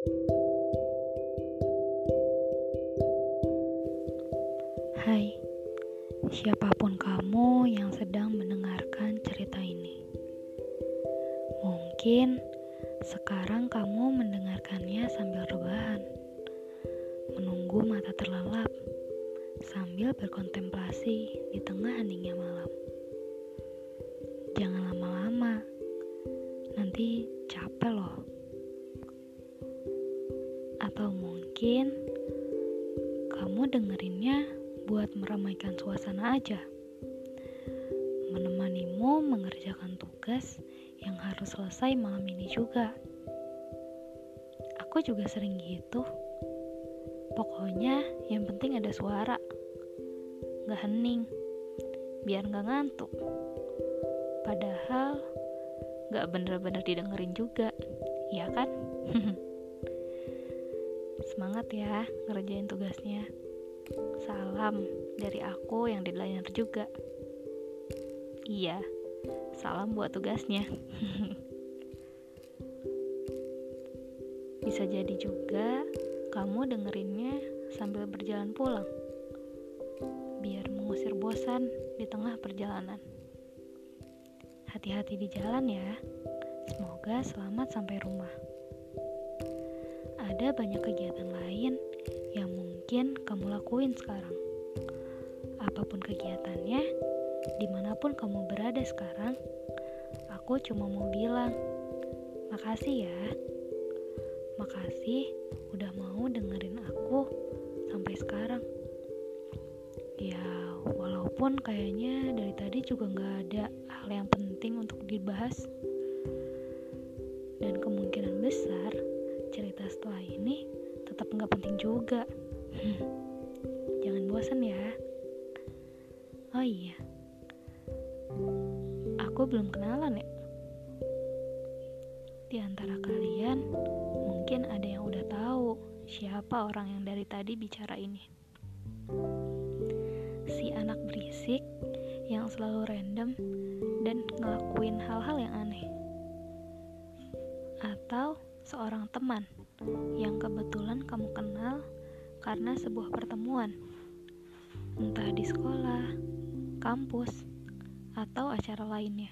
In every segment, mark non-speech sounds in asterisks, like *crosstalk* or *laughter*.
Hai, siapa pun kamu yang sedang mendengarkan cerita ini, mungkin sekarang kamu mendengarkannya sambil rebahan, menunggu mata terlelap sambil berkontemplasi di tengah heningnya malam. Jangan meramaikan suasana aja. Menemanimu mengerjakan tugas yang harus selesai malam ini juga. Aku juga sering gitu. Pokoknya yang penting ada suara. Gak hening. Biar gak ngantuk. Padahal gak bener-bener didengerin juga. Iya kan? *laughs* Semangat ya ngerjain tugasnya. Salam dari aku yang deadliner juga. Iya, salam buat tugasnya. *laughs* Bisa jadi juga kamu dengerinnya sambil berjalan pulang. Biar mengusir bosan di tengah perjalanan. Hati-hati di jalan ya. Semoga selamat sampai rumah. Ada banyak kegiatan lain yang mungkin kamu lakuin sekarang. Apa pun kegiatannya, di mana pun kamu berada sekarang, aku cuma mau bilang, makasih ya. Makasih udah mau dengerin aku sampai sekarang. Ya, walaupun kayaknya dari tadi juga nggak ada hal yang penting untuk dibahas. Dan kemungkinan besar cerita setelah ini tetap nggak penting juga. Jangan bosan ya. Oh iya, aku belum kenalan ya. Di antara kalian, mungkin ada yang udah tahu siapa orang yang dari tadi bicara ini. Si anak berisik yang selalu random dan ngelakuin hal-hal yang aneh. Atau seorang teman yang kebetulan kamu kenal karena sebuah pertemuan, entah di sekolah, kampus, atau acara lainnya.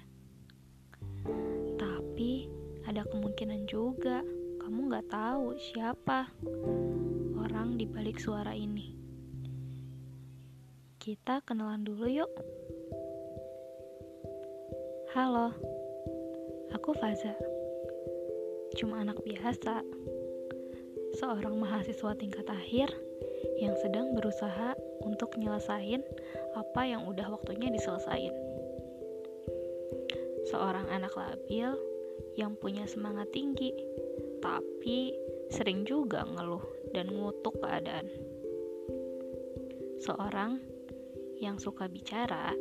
Tapi ada kemungkinan juga kamu nggak tahu siapa orang di balik suara ini. Kita kenalan dulu yuk. Halo, aku Faza. Cuma anak biasa seorang mahasiswa tingkat akhir yang sedang berusaha untuk nyelesain apa yang udah waktunya diselesain. Seorang anak labil yang punya semangat tinggi, tapi sering juga ngeluh dan ngutuk keadaan. Seorang yang suka bicara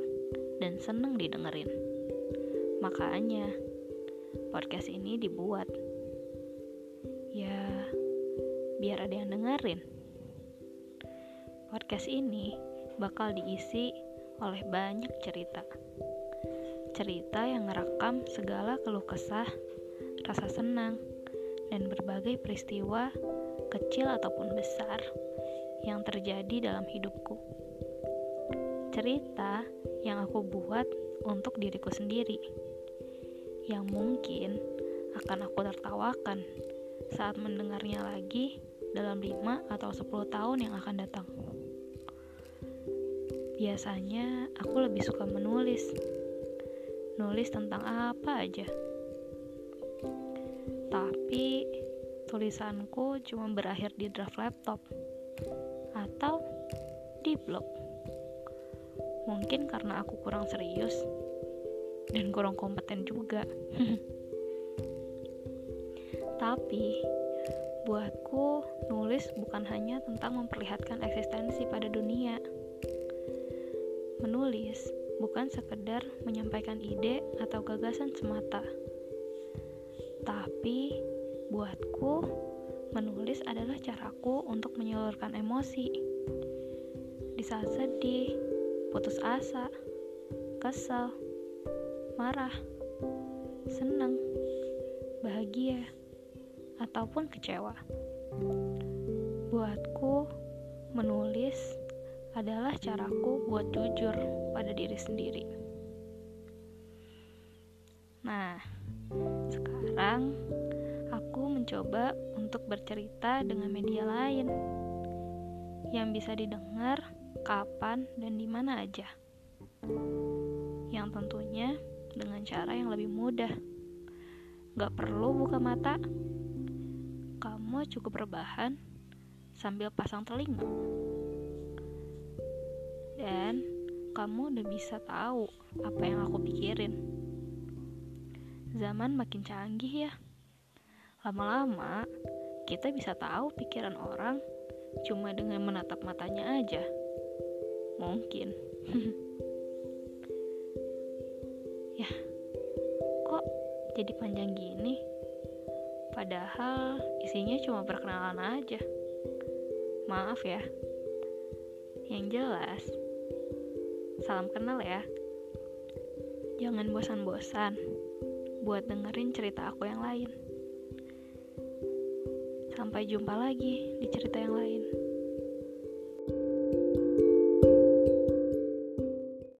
dan seneng didengerin. Makanya, podcast ini dibuat. Ya, biar ada yang dengerin. Podcast ini bakal diisi oleh banyak cerita. Cerita yang ngerekam segala keluh kesah, rasa senang, dan berbagai peristiwa kecil ataupun besar yang terjadi dalam hidupku. Cerita yang aku buat untuk diriku sendiri, yang mungkin akan aku tertawakan saat mendengarnya lagi dalam 5 atau 10 tahun yang akan datang. Biasanya aku lebih suka menulis. Nulis tentang apa aja. Tapi tulisanku cuma berakhir di draft laptop atau di blog. Mungkin karena aku kurang serius dan kurang kompeten juga. *laughs* Tapi buatku nulis bukan hanya tentang memperlihatkan eksistensi pada dunia. Menulis bukan sekedar menyampaikan ide atau gagasan semata. Tapi buatku menulis adalah caraku untuk menyalurkan emosi. Di saat sedih, putus asa, kesal, marah, senang, bahagia, ataupun kecewa. Buatku, menulis adalah caraku buat jujur pada diri sendiri. Nah, sekarang aku mencoba untuk bercerita dengan media lain yang bisa didengar kapan dan di mana aja. Yang tentunya dengan cara yang lebih mudah. Gak perlu buka mata, kamu cukup berbahan sambil pasang telinga. Dan kamu udah bisa tahu apa yang aku pikirin. Zaman makin canggih ya. Lama-lama kita bisa tahu pikiran orang cuma dengan menatap matanya aja. Mungkin. *laughs* ya, kok jadi panjang gini? Padahal isinya cuma perkenalan aja. Maaf ya. Yang jelas, salam kenal ya. Jangan bosan-bosan buat dengerin cerita aku yang lain. Sampai jumpa lagi di cerita yang lain.